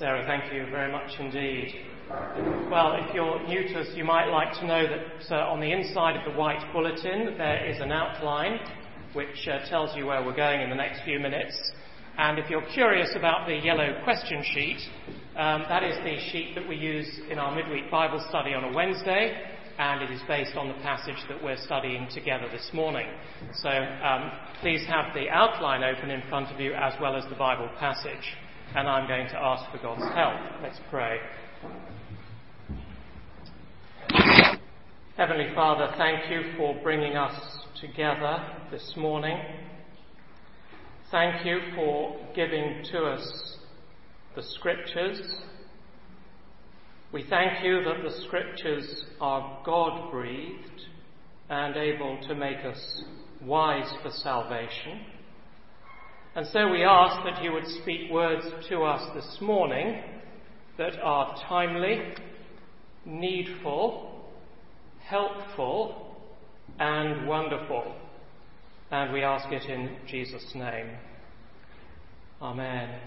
Sarah, thank you very much indeed. Well, if you're new to us, you might like to know that uh, on the inside of the white bulletin there is an outline which uh, tells you where we're going in the next few minutes. And if you're curious about the yellow question sheet, um, that is the sheet that we use in our midweek Bible study on a Wednesday, and it is based on the passage that we're studying together this morning. So um, please have the outline open in front of you as well as the Bible passage. And I'm going to ask for God's help. Let's pray. Heavenly Father, thank you for bringing us together this morning. Thank you for giving to us the Scriptures. We thank you that the Scriptures are God breathed and able to make us wise for salvation. And so we ask that you would speak words to us this morning that are timely, needful, helpful, and wonderful. And we ask it in Jesus' name. Amen.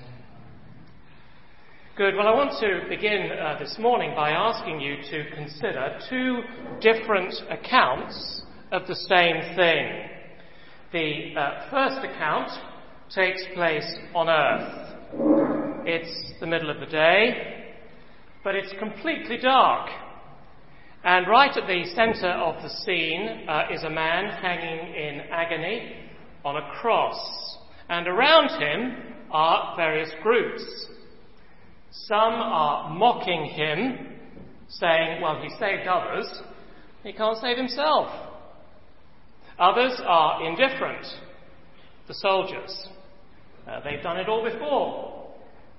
Good. Well, I want to begin uh, this morning by asking you to consider two different accounts of the same thing. The uh, first account takes place on earth. It's the middle of the day, but it's completely dark. And right at the centre of the scene uh, is a man hanging in agony on a cross. And around him are various groups. Some are mocking him, saying, well, he saved others, he can't save himself. Others are indifferent. The soldiers. Uh, they've done it all before.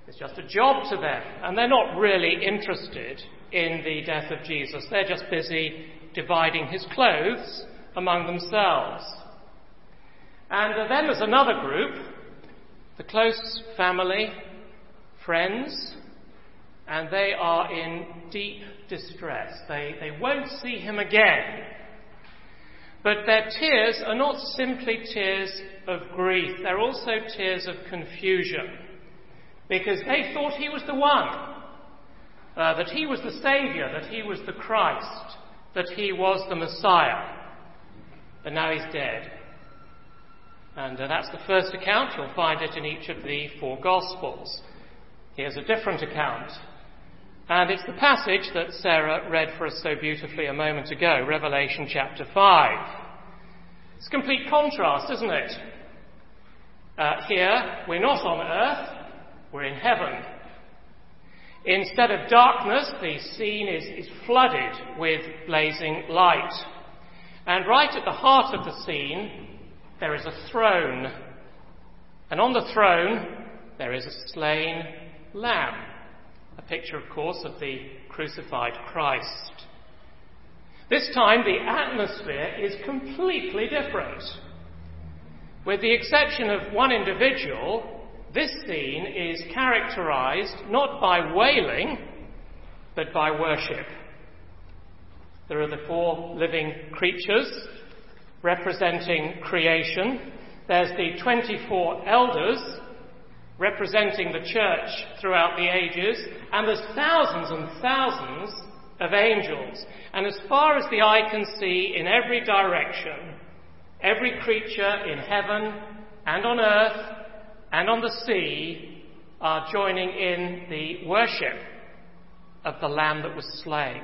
It's just a job to them, and they're not really interested in the death of Jesus. They're just busy dividing his clothes among themselves. And then there's another group, the close family, friends, and they are in deep distress. They, they won't see him again. But their tears are not simply tears of grief, they're also tears of confusion. Because they thought he was the one uh, that he was the Saviour, that he was the Christ, that he was the Messiah. But now he's dead. And uh, that's the first account. You'll find it in each of the four Gospels. Here's a different account. And it's the passage that Sarah read for us so beautifully a moment ago, Revelation chapter 5. It's complete contrast, isn't it? Uh, here, we're not on earth, we're in heaven. Instead of darkness, the scene is, is flooded with blazing light. And right at the heart of the scene, there is a throne. And on the throne, there is a slain lamb. A picture, of course, of the crucified Christ. This time, the atmosphere is completely different. With the exception of one individual, this scene is characterized not by wailing, but by worship. There are the four living creatures representing creation. There's the 24 elders representing the church throughout the ages. And there's thousands and thousands of angels. And as far as the eye can see, in every direction, every creature in heaven and on earth and on the sea are joining in the worship of the Lamb that was slain.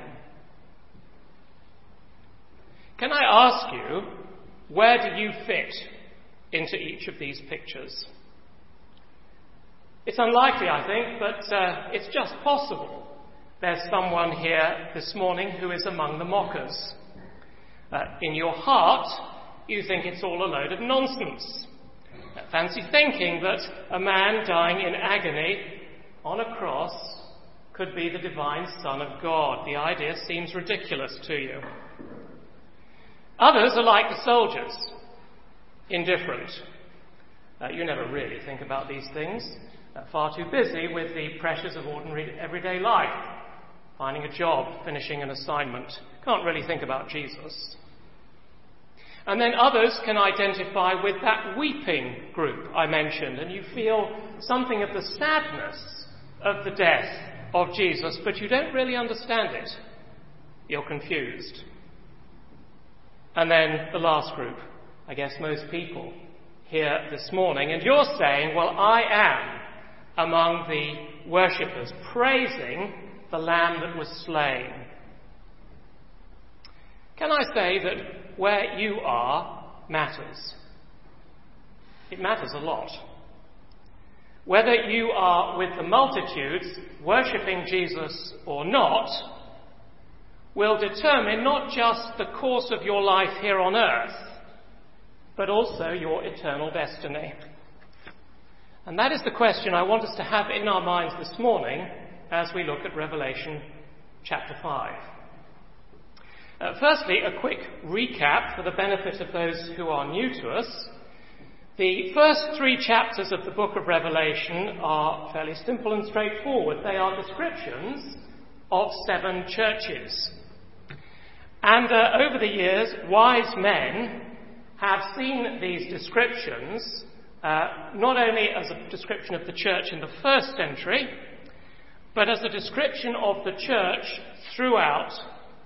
Can I ask you, where do you fit into each of these pictures? It's unlikely, I think, but uh, it's just possible. There's someone here this morning who is among the mockers. Uh, in your heart, you think it's all a load of nonsense. Fancy thinking that a man dying in agony on a cross could be the divine Son of God. The idea seems ridiculous to you. Others are like the soldiers, indifferent. Uh, you never really think about these things. Far too busy with the pressures of ordinary everyday life, finding a job, finishing an assignment. Can't really think about Jesus. And then others can identify with that weeping group I mentioned, and you feel something of the sadness of the death of Jesus, but you don't really understand it. You're confused. And then the last group, I guess most people here this morning, and you're saying, well, I am among the worshippers, praising the Lamb that was slain. Can I say that where you are matters? It matters a lot. Whether you are with the multitudes worshipping Jesus or not will determine not just the course of your life here on earth, but also your eternal destiny. And that is the question I want us to have in our minds this morning as we look at Revelation chapter 5. Uh, firstly, a quick recap for the benefit of those who are new to us. The first three chapters of the book of Revelation are fairly simple and straightforward. They are descriptions of seven churches. And uh, over the years, wise men have seen these descriptions uh, not only as a description of the church in the first century, but as a description of the church throughout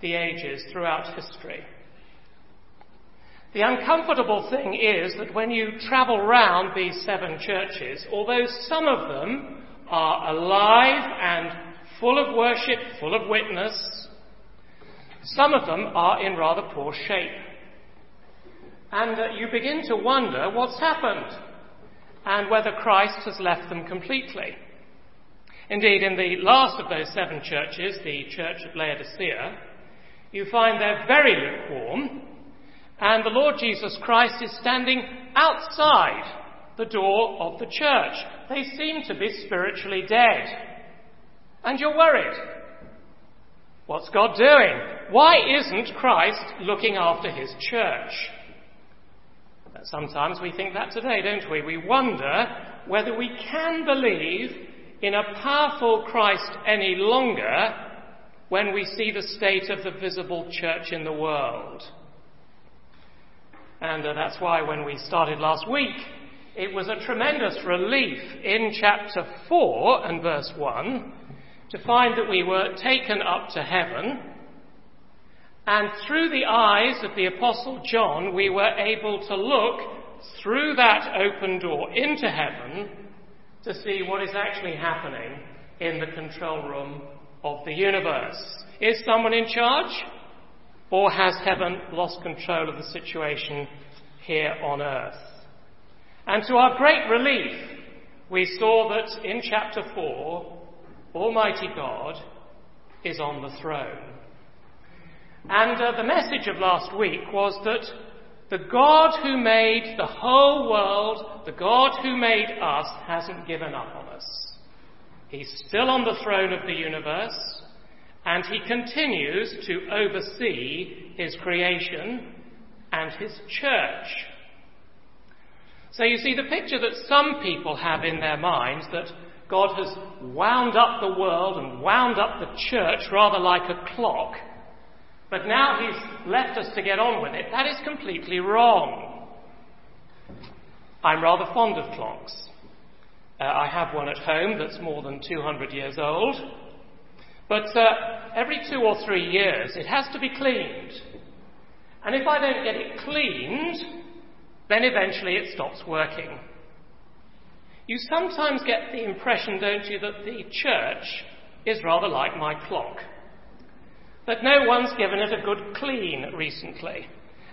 the ages, throughout history. The uncomfortable thing is that when you travel round these seven churches, although some of them are alive and full of worship, full of witness, some of them are in rather poor shape. And uh, you begin to wonder what's happened and whether Christ has left them completely. Indeed, in the last of those seven churches, the church at Laodicea, you find they're very lukewarm and the Lord Jesus Christ is standing outside the door of the church. They seem to be spiritually dead. And you're worried. What's God doing? Why isn't Christ looking after his church? Sometimes we think that today, don't we? We wonder whether we can believe in a powerful Christ any longer when we see the state of the visible church in the world. And uh, that's why when we started last week, it was a tremendous relief in chapter 4 and verse 1 to find that we were taken up to heaven. And through the eyes of the Apostle John, we were able to look through that open door into heaven to see what is actually happening in the control room of the universe. Is someone in charge? Or has heaven lost control of the situation here on earth? And to our great relief, we saw that in chapter 4, Almighty God is on the throne. And uh, the message of last week was that the God who made the whole world, the God who made us, hasn't given up on us. He's still on the throne of the universe and he continues to oversee his creation and his church. So you see, the picture that some people have in their minds that God has wound up the world and wound up the church rather like a clock, but now he's left us to get on with it, that is completely wrong. I'm rather fond of clocks. Uh, I have one at home that's more than 200 years old. But uh, every two or three years, it has to be cleaned. And if I don't get it cleaned, then eventually it stops working. You sometimes get the impression, don't you, that the church is rather like my clock. That no one's given it a good clean recently.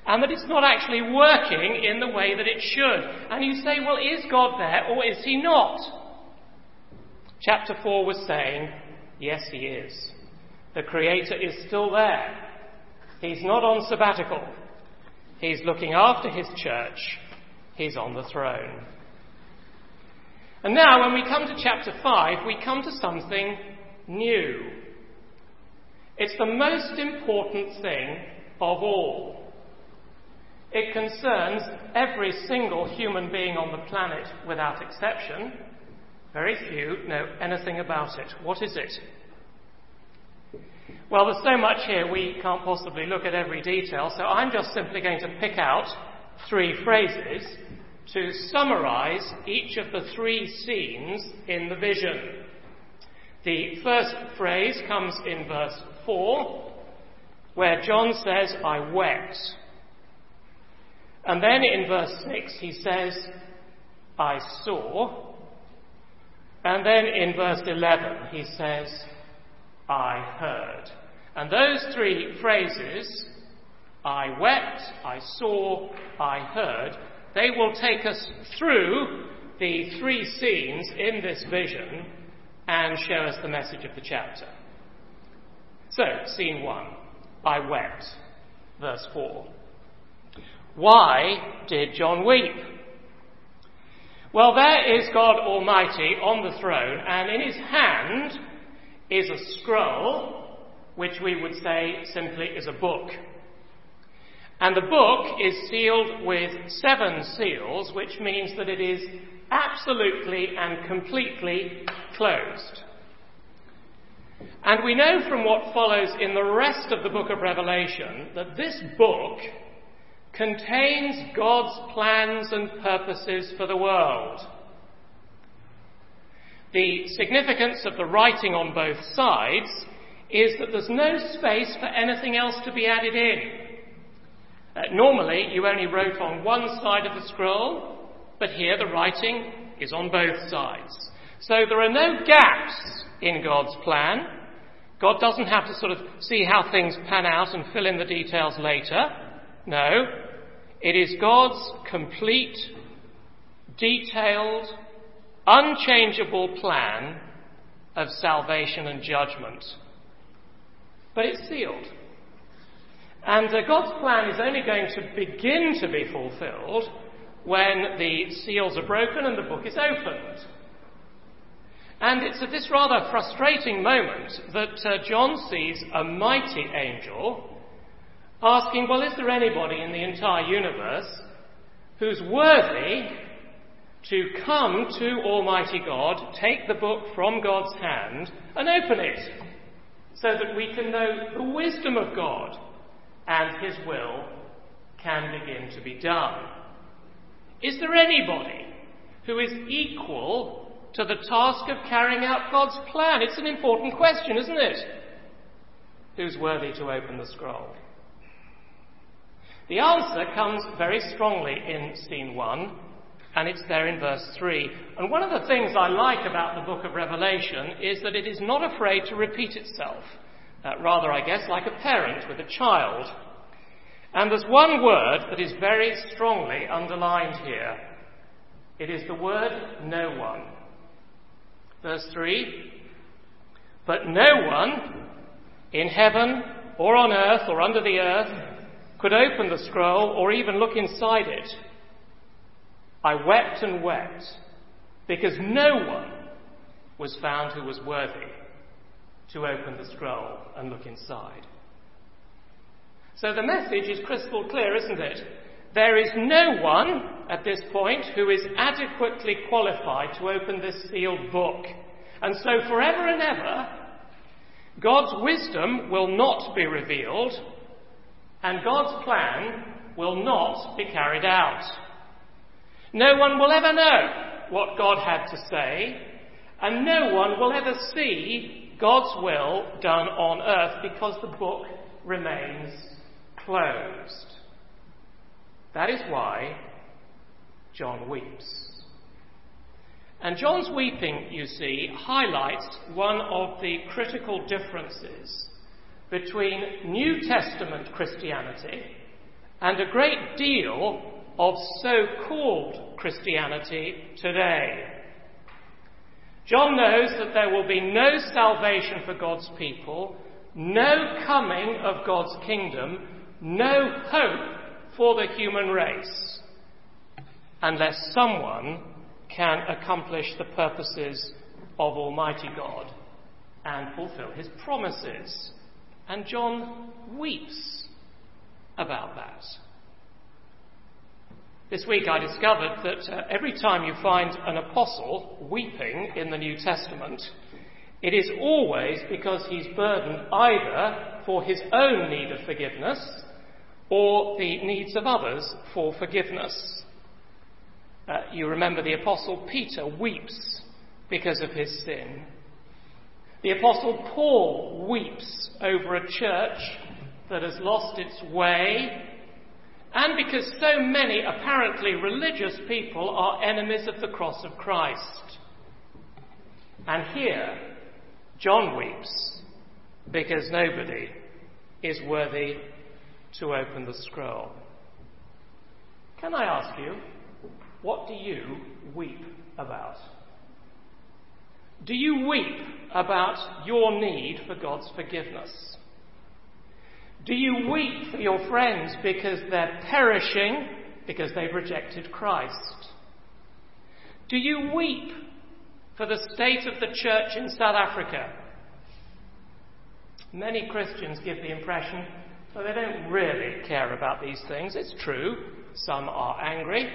And that it's not actually working in the way that it should. And you say, well, is God there or is he not? Chapter 4 was saying, Yes, he is. The Creator is still there. He's not on sabbatical. He's looking after his church. He's on the throne. And now, when we come to chapter 5, we come to something new. It's the most important thing of all. It concerns every single human being on the planet without exception. Very few know anything about it. What is it? Well, there's so much here we can't possibly look at every detail, so I'm just simply going to pick out three phrases to summarize each of the three scenes in the vision. The first phrase comes in verse 4, where John says, I wept. And then in verse 6, he says, I saw. And then in verse 11, he says, I heard. And those three phrases, I wept, I saw, I heard, they will take us through the three scenes in this vision and show us the message of the chapter. So, scene one I wept, verse 4. Why did John weep? Well, there is God Almighty on the throne, and in his hand is a scroll, which we would say simply is a book. And the book is sealed with seven seals, which means that it is absolutely and completely closed. And we know from what follows in the rest of the book of Revelation that this book contains God's plans and purposes for the world. The significance of the writing on both sides is that there's no space for anything else to be added in. Uh, normally, you only wrote on one side of the scroll, but here the writing is on both sides. So there are no gaps in God's plan. God doesn't have to sort of see how things pan out and fill in the details later. No, it is God's complete, detailed, unchangeable plan of salvation and judgment. But it's sealed. And uh, God's plan is only going to begin to be fulfilled when the seals are broken and the book is opened. And it's at this rather frustrating moment that uh, John sees a mighty angel asking, Well, is there anybody in the entire universe who's worthy to come to Almighty God, take the book from God's hand, and open it so that we can know the wisdom of God and His will can begin to be done? Is there anybody who is equal to the task of carrying out God's plan? It's an important question, isn't it? Who's worthy to open the scroll? The answer comes very strongly in scene 1, and it's there in verse 3. And one of the things I like about the book of Revelation is that it is not afraid to repeat itself. Uh, rather, I guess, like a parent with a child. And there's one word that is very strongly underlined here. It is the word no one. Verse 3 But no one in heaven or on earth or under the earth could open the scroll or even look inside it. I wept and wept because no one was found who was worthy to open the scroll and look inside. So the message is crystal clear, isn't it? There is no one at this point who is adequately qualified to open this sealed book. And so, forever and ever, God's wisdom will not be revealed, and God's plan will not be carried out. No one will ever know what God had to say, and no one will ever see God's will done on earth because the book remains closed. That is why John weeps. And John's weeping, you see, highlights one of the critical differences between New Testament Christianity and a great deal of so called Christianity today. John knows that there will be no salvation for God's people, no coming of God's kingdom no hope for the human race unless someone can accomplish the purposes of Almighty God and fulfill his promises. And John weeps about that. This week I discovered that uh, every time you find an apostle weeping in the New Testament, it is always because he's burdened either for his own need of forgiveness or the needs of others for forgiveness. Uh, you remember the Apostle Peter weeps because of his sin. The Apostle Paul weeps over a church that has lost its way, and because so many apparently religious people are enemies of the cross of Christ. And here, John weeps because nobody is worthy to open the scroll. Can I ask you, what do you weep about? Do you weep about your need for God's forgiveness? Do you weep for your friends because they're perishing because they've rejected Christ? Do you weep for the state of the church in South Africa? Many Christians give the impression that they don't really care about these things. It's true, some are angry,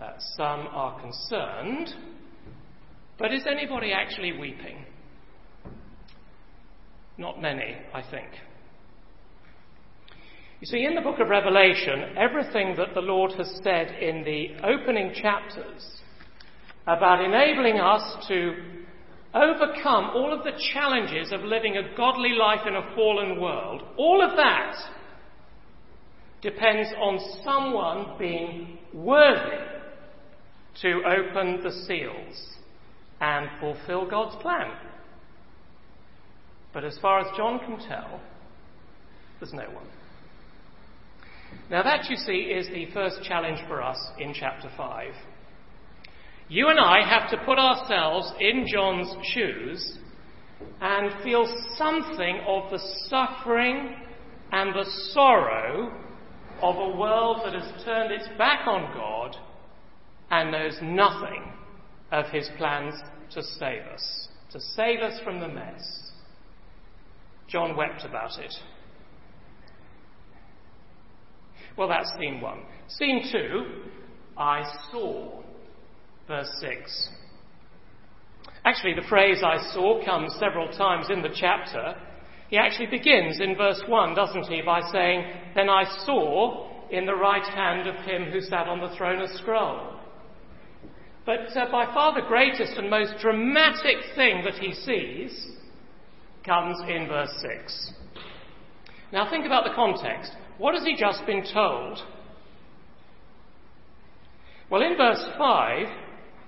uh, some are concerned. But is anybody actually weeping? Not many, I think. You see, in the book of Revelation, everything that the Lord has said in the opening chapters about enabling us to overcome all of the challenges of living a godly life in a fallen world, all of that depends on someone being worthy to open the seals and fulfill God's plan. But as far as John can tell, there's no one. Now, that, you see, is the first challenge for us in chapter 5. You and I have to put ourselves in John's shoes and feel something of the suffering and the sorrow of a world that has turned its back on God and knows nothing of his plans to save us, to save us from the mess. John wept about it. Well, that's scene one. Scene two, I saw. Verse 6. Actually, the phrase I saw comes several times in the chapter. He actually begins in verse 1, doesn't he, by saying, Then I saw in the right hand of him who sat on the throne a scroll. But uh, by far the greatest and most dramatic thing that he sees comes in verse 6. Now think about the context. What has he just been told? Well, in verse 5,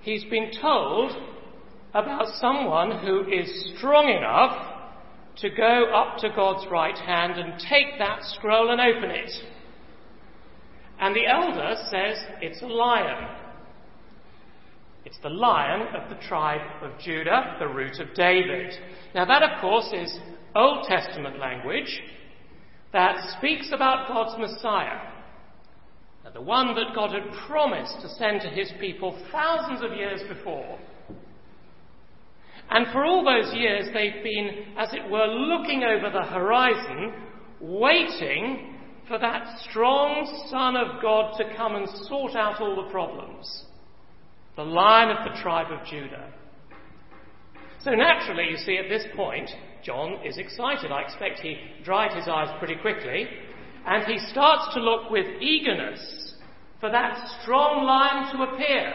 he's been told about someone who is strong enough to go up to God's right hand and take that scroll and open it. And the elder says it's a lion. It's the lion of the tribe of Judah, the root of David. Now, that, of course, is Old Testament language that speaks about God's Messiah, the one that God had promised to send to his people thousands of years before. And for all those years, they've been, as it were, looking over the horizon, waiting for that strong Son of God to come and sort out all the problems the lion of the tribe of Judah. So naturally, you see, at this point, John is excited. I expect he dried his eyes pretty quickly, and he starts to look with eagerness for that strong lion to appear.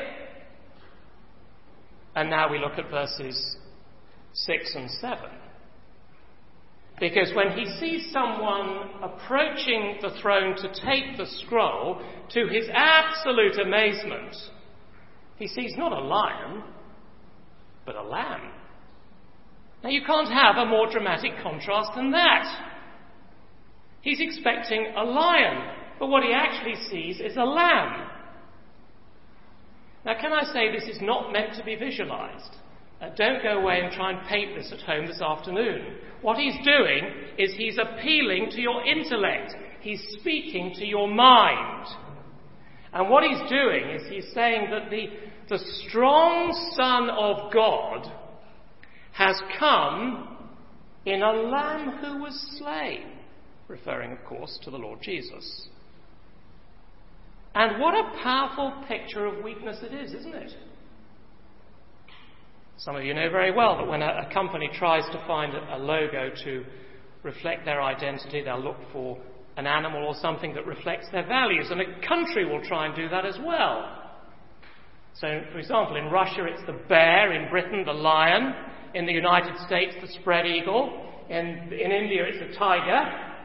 And now we look at verses 6 and 7. Because when he sees someone approaching the throne to take the scroll, to his absolute amazement, he sees not a lion, but a lamb. Now, you can't have a more dramatic contrast than that. He's expecting a lion, but what he actually sees is a lamb. Now, can I say this is not meant to be visualized? Uh, don't go away and try and paint this at home this afternoon. What he's doing is he's appealing to your intellect. He's speaking to your mind. And what he's doing is he's saying that the, the strong Son of God has come in a lamb who was slain, referring, of course, to the Lord Jesus. And what a powerful picture of weakness it is, isn't it? Some of you know very well that when a, company tries to find a, a logo to reflect their identity, they'll look for an animal or something that reflects their values. And a country will try and do that as well. So, for example, in Russia it's the bear, in Britain the lion, In the United States, the spread eagle. In, in India, it's the tiger.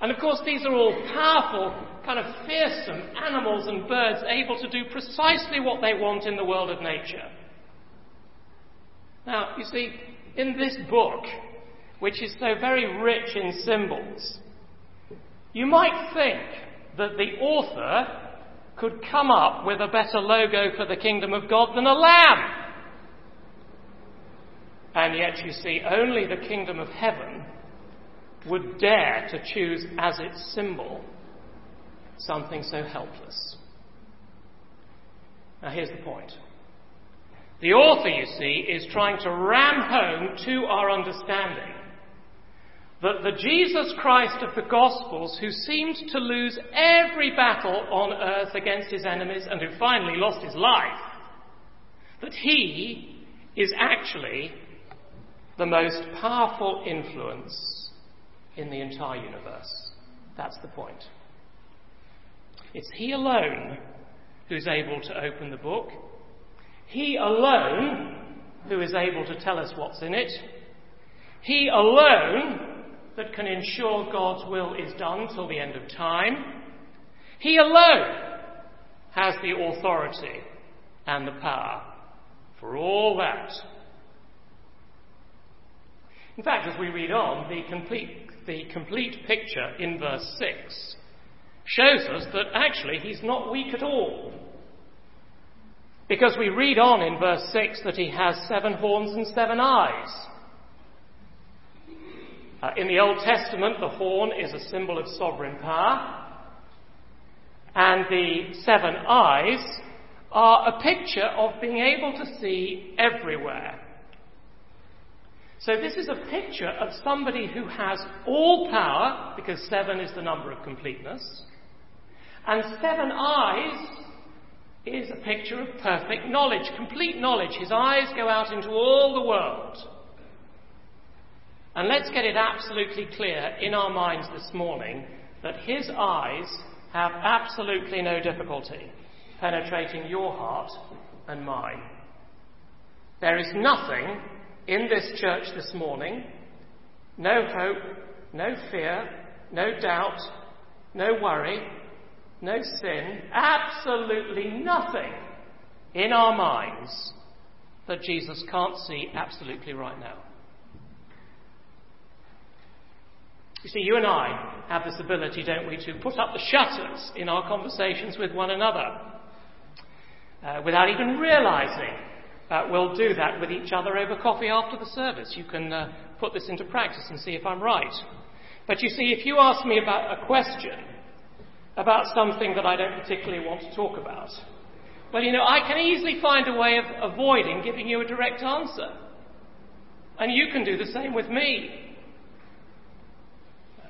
And of course, these are all powerful, kind of fearsome animals and birds able to do precisely what they want in the world of nature. Now, you see, in this book, which is so very rich in symbols, you might think that the author could come up with a better logo for the kingdom of God than a lamb. And yet, you see, only the kingdom of heaven would dare to choose as its symbol something so helpless. Now, here's the point. The author, you see, is trying to ram home to our understanding that the Jesus Christ of the Gospels, who seemed to lose every battle on earth against his enemies and who finally lost his life, that he is actually the most powerful influence in the entire universe. That's the point. It's he alone who's able to open the book. He alone who is able to tell us what's in it. He alone that can ensure God's will is done till the end of time. He alone has the authority and the power for all that. In fact, as we read on, the complete, the complete picture in verse 6 shows us that actually he's not weak at all. Because we read on in verse 6 that he has seven horns and seven eyes. Uh, in the Old Testament, the horn is a symbol of sovereign power, and the seven eyes are a picture of being able to see everywhere. So, this is a picture of somebody who has all power, because seven is the number of completeness, and seven eyes is a picture of perfect knowledge, complete knowledge. His eyes go out into all the world. And let's get it absolutely clear in our minds this morning that his eyes have absolutely no difficulty penetrating your heart and mine. There is nothing in this church this morning, no hope, no fear, no doubt, no worry, no sin, absolutely nothing in our minds that Jesus can't see absolutely right now. You see, you and I have this ability, don't we, to put up the shutters in our conversations with one another uh, without even realizing uh, we'll do that with each other over coffee after the service. You can uh, put this into practice and see if I'm right. But you see, if you ask me about a question about something that I don't particularly want to talk about, well, you know, I can easily find a way of avoiding giving you a direct answer. And you can do the same with me.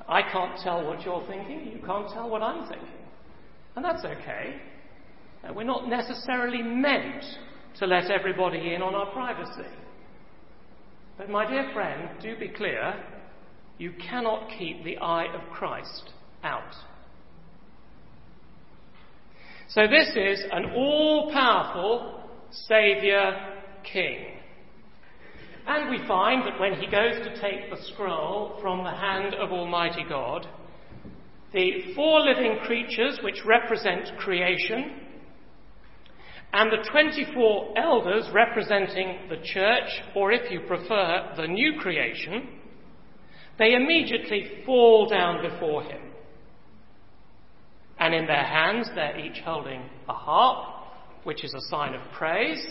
I can't tell what you're thinking, you can't tell what I'm thinking. And that's okay. We're not necessarily meant to let everybody in on our privacy. But, my dear friend, do be clear you cannot keep the eye of Christ out. So, this is an all powerful Saviour King. And we find that when he goes to take the scroll from the hand of Almighty God, the four living creatures which represent creation, and the 24 elders representing the church, or if you prefer, the new creation, they immediately fall down before him. And in their hands, they're each holding a harp, which is a sign of praise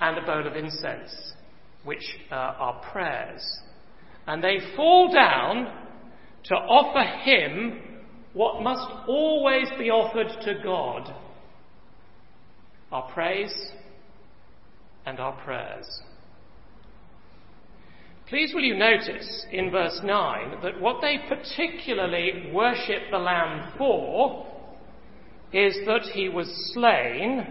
and a bowl of incense, which uh, are prayers. And they fall down to offer him what must always be offered to God our praise and our prayers. Please will you notice in verse 9 that what they particularly worship the Lamb for is that he was slain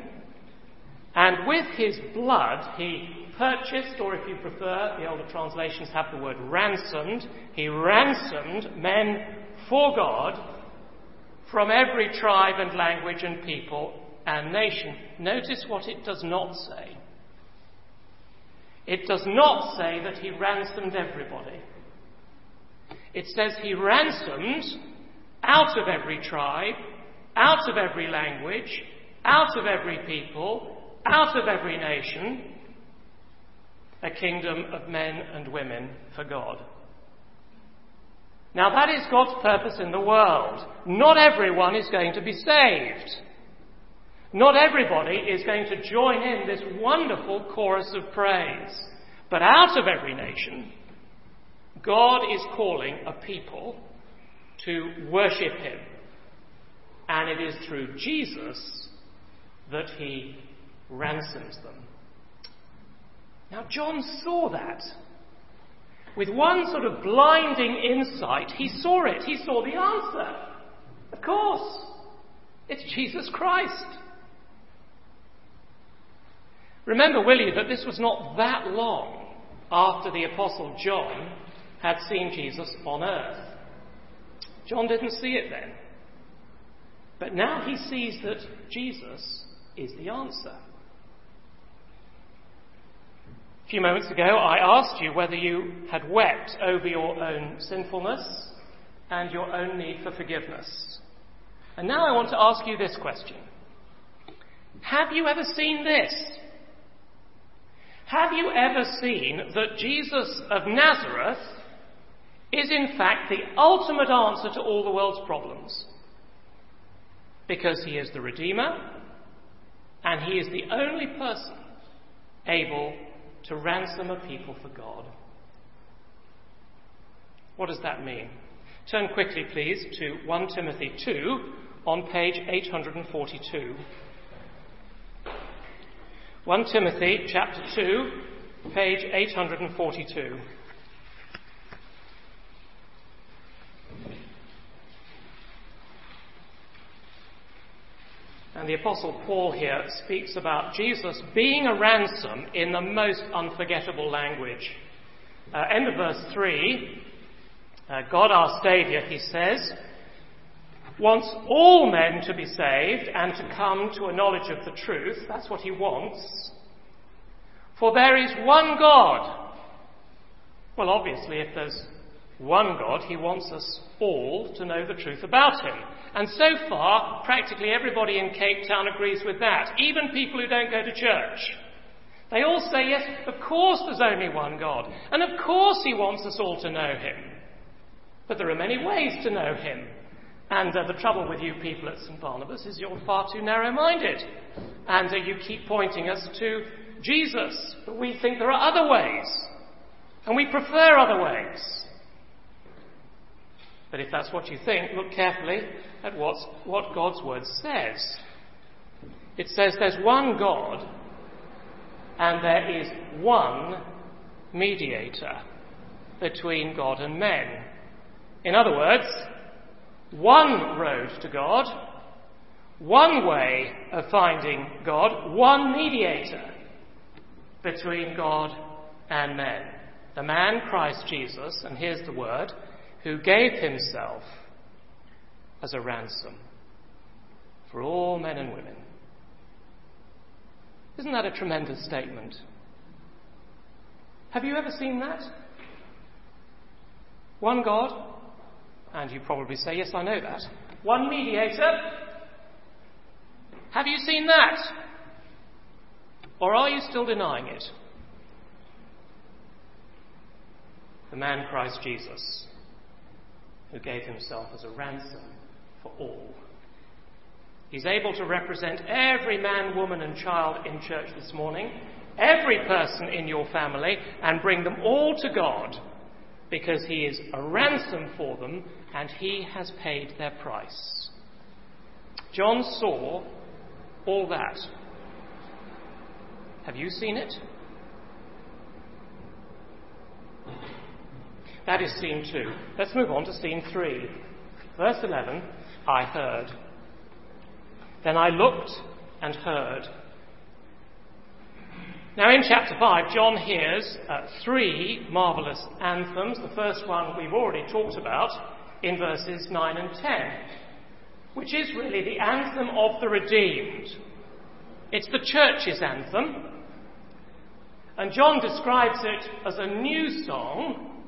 and with his blood, he purchased, or if you prefer, the older translations have the word ransomed, he ransomed men for God from every tribe and language and people and nation. Notice what it does not say. it does not say that he ransomed everybody. It says he ransomed out of every tribe, out of every language, out of every people, out of every nation, a kingdom of men and women for God. Now that is God's purpose in the world. Not everyone is going to be saved. Not everybody is going to join in this wonderful chorus of praise. But out of every nation, God is calling a people to worship Him. And it is through Jesus that He ransoms them. Now, John saw that. With one sort of blinding insight, he saw it. He saw the answer. Of course, it's Jesus Christ. Remember, will you, that this was not that long after the Apostle John had seen Jesus on earth. John didn't see it then. But now he sees that Jesus is the answer. A few moments ago, I asked you whether you had wept over your own sinfulness and your own need for forgiveness. And now I want to ask you this question Have you ever seen this? Have you ever seen that Jesus of Nazareth is in fact the ultimate answer to all the world's problems? Because he is the Redeemer and he is the only person able to ransom a people for God. What does that mean? Turn quickly, please, to 1 Timothy 2 on page 842. 1 Timothy chapter 2, page 842. And the Apostle Paul here speaks about Jesus being a ransom in the most unforgettable language. Uh, end of verse 3, uh, God our Saviour, he says, wants all men to be saved and to come to a knowledge of the truth. That's what he wants. For there is one God. Well, obviously, if there's one God, he wants us all to know the truth about him. And so far, practically everybody in Cape Town agrees with that, even people who don't go to church. They all say, yes, of course there's only one God, and of course he wants us all to know him. But there are many ways to know him. And uh, the trouble with you people at St. Barnabas is you're far too narrow minded. And uh, you keep pointing us to Jesus. But we think there are other ways. And we prefer other ways. But if that's what you think, look carefully at what's, what God's Word says. It says there's one God and there is one mediator between God and men. In other words, one road to God, one way of finding God, one mediator between God and men. The man Christ Jesus, and here's the word, who gave himself as a ransom for all men and women. Isn't that a tremendous statement? Have you ever seen that? One God, and you probably say, Yes, I know that. One mediator. Have you seen that? Or are you still denying it? The man Christ Jesus who gave himself as a ransom for all. He's able to represent every man, woman, and child in church this morning, every person in your family, and bring them all to God because he is a ransom for them and he has paid their price. John saw all that. Have you seen it? That is scene two. Let's move on to scene three. Verse 11 I heard. Then I looked and heard. Now, in chapter 5, John hears uh, three marvellous anthems. The first one we've already talked about in verses 9 and 10, which is really the anthem of the redeemed. It's the church's anthem. And John describes it as a new song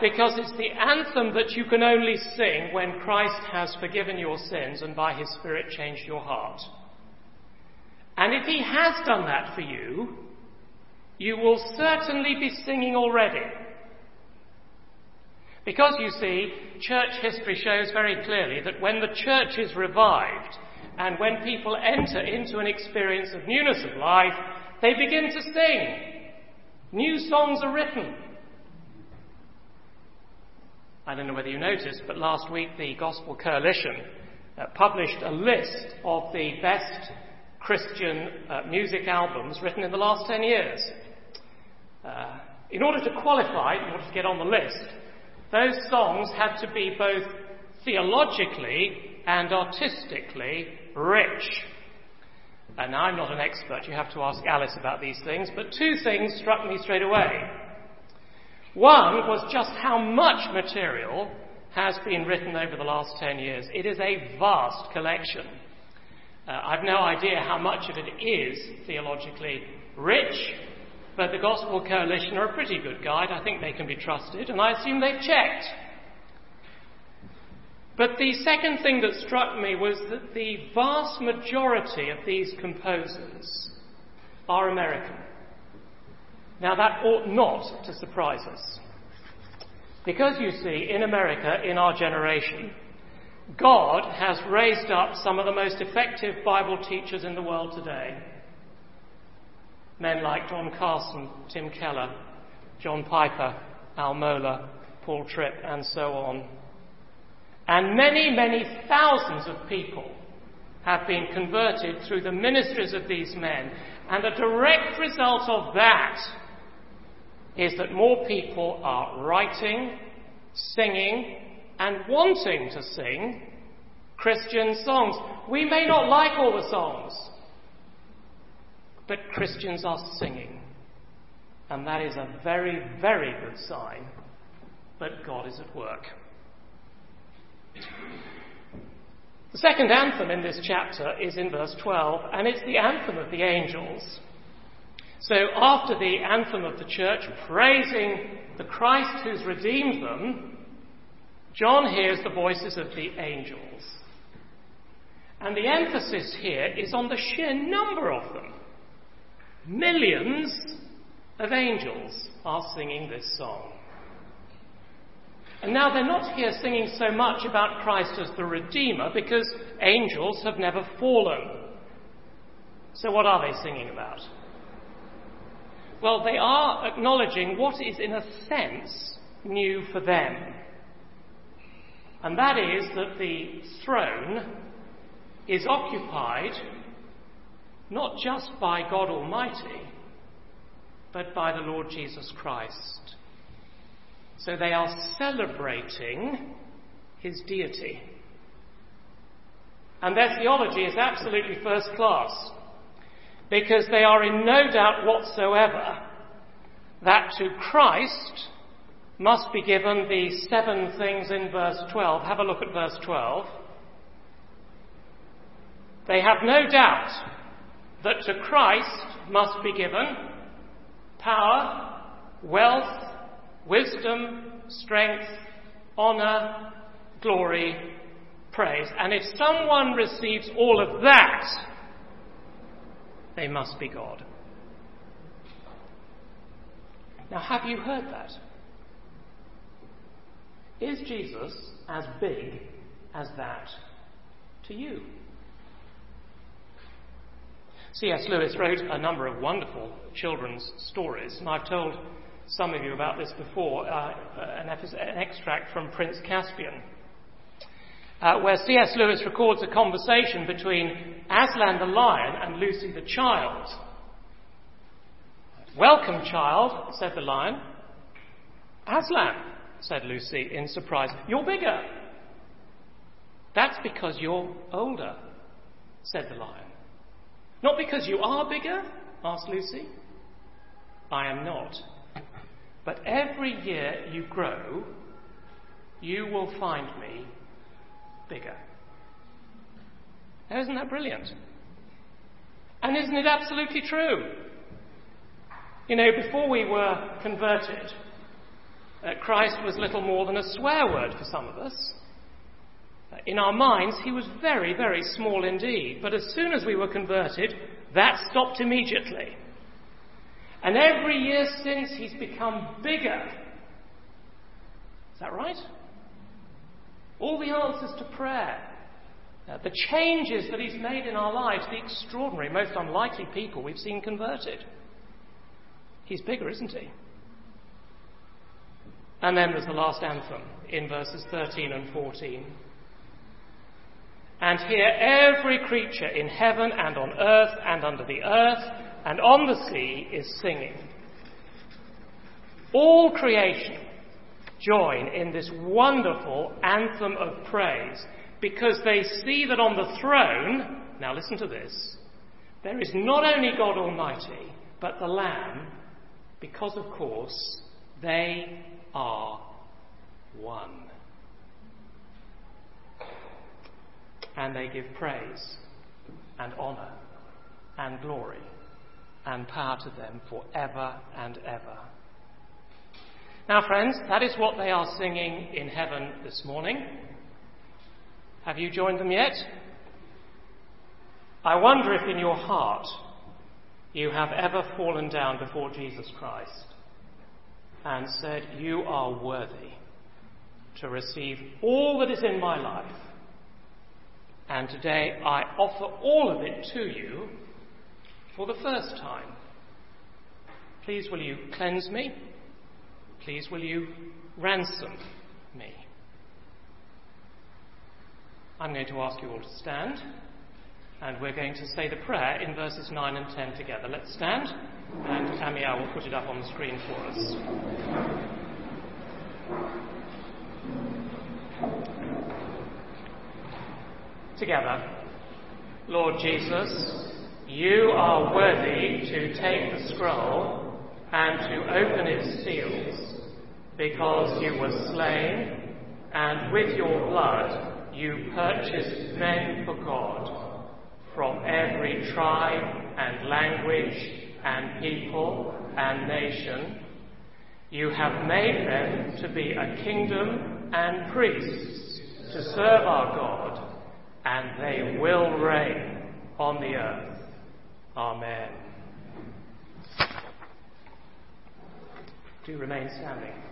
because it's the anthem that you can only sing when Christ has forgiven your sins and by his Spirit changed your heart. And if he has done that for you, you will certainly be singing already. Because you see, church history shows very clearly that when the church is revived and when people enter into an experience of newness of life, they begin to sing. New songs are written. I don't know whether you noticed, but last week the Gospel Coalition uh, published a list of the best Christian uh, music albums written in the last 10 years. Uh, in order to qualify, in order to get on the list, those songs had to be both theologically and artistically rich. And I'm not an expert, you have to ask Alice about these things, but two things struck me straight away. One was just how much material has been written over the last 10 years. It is a vast collection. Uh, I've no idea how much of it is theologically rich, but the Gospel Coalition are a pretty good guide. I think they can be trusted, and I assume they've checked. But the second thing that struck me was that the vast majority of these composers are American. Now, that ought not to surprise us. Because you see, in America, in our generation, God has raised up some of the most effective Bible teachers in the world today. Men like Don Carson, Tim Keller, John Piper, Al Mohler, Paul Tripp, and so on. And many, many thousands of people have been converted through the ministries of these men. And a direct result of that is that more people are writing, singing, and wanting to sing Christian songs. We may not like all the songs, but Christians are singing. And that is a very, very good sign that God is at work. The second anthem in this chapter is in verse 12, and it's the anthem of the angels. So after the anthem of the church praising the Christ who's redeemed them, John hears the voices of the angels. And the emphasis here is on the sheer number of them. Millions of angels are singing this song. And now they're not here singing so much about Christ as the Redeemer because angels have never fallen. So what are they singing about? Well, they are acknowledging what is, in a sense, new for them. And that is that the throne is occupied not just by God Almighty, but by the Lord Jesus Christ. So they are celebrating his deity. And their theology is absolutely first class because they are in no doubt whatsoever that to Christ must be given the seven things in verse 12. Have a look at verse 12. They have no doubt that to Christ must be given power, wealth, wisdom, strength, honour, glory, praise. And if someone receives all of that, they must be God. Now, have you heard that? Is Jesus as big as that to you? C.S. Lewis wrote a number of wonderful children's stories, and I've told some of you about this before, uh, an, an, extract from Prince Caspian, uh, where C.S. Lewis records a conversation between Aslan the lion and Lucy the child. Welcome, child, said the lion. Aslan, said Lucy in surprise. You're bigger. That's because you're older, said the lion. Not because you are bigger? asked Lucy. I am not. But every year you grow, you will find me bigger. Now, isn't that brilliant? And isn't it absolutely true? You know, before we were converted, uh, Christ was little more than a swear word for some of us. In our minds, he was very, very small indeed. But as soon as we were converted, that stopped immediately. And every year since, he's become bigger. Is that right? All the answers to prayer, uh, the changes that he's made in our lives, the extraordinary, most unlikely people we've seen converted. He's bigger, isn't he? And then there's the last anthem in verses 13 and 14. And here every creature in heaven and on earth and under the earth and on the sea is singing. All creation join in this wonderful anthem of praise because they see that on the throne, now listen to this, there is not only God Almighty, but the Lamb, because of course they are one. And they give praise and honour and glory and power to them forever and ever. Now, friends, that is what they are singing in heaven this morning. Have you joined them yet? I wonder if in your heart you have ever fallen down before Jesus Christ and said, You are worthy to receive all that is in my life. And today I offer all of it to you for the first time. Please will you cleanse me? Please will you ransom me? I'm going to ask you all to stand, and we're going to say the prayer in verses 9 and 10 together. Let's stand, and Amia will put it up on the screen for us. Together, Lord Jesus, you are worthy to take the scroll and to open its seals, because you were slain, and with your blood you purchased men for God from every tribe and language and people and nation. You have made them to be a kingdom and priests to serve our God, and they will reign on the earth. Amen. Do remain standing.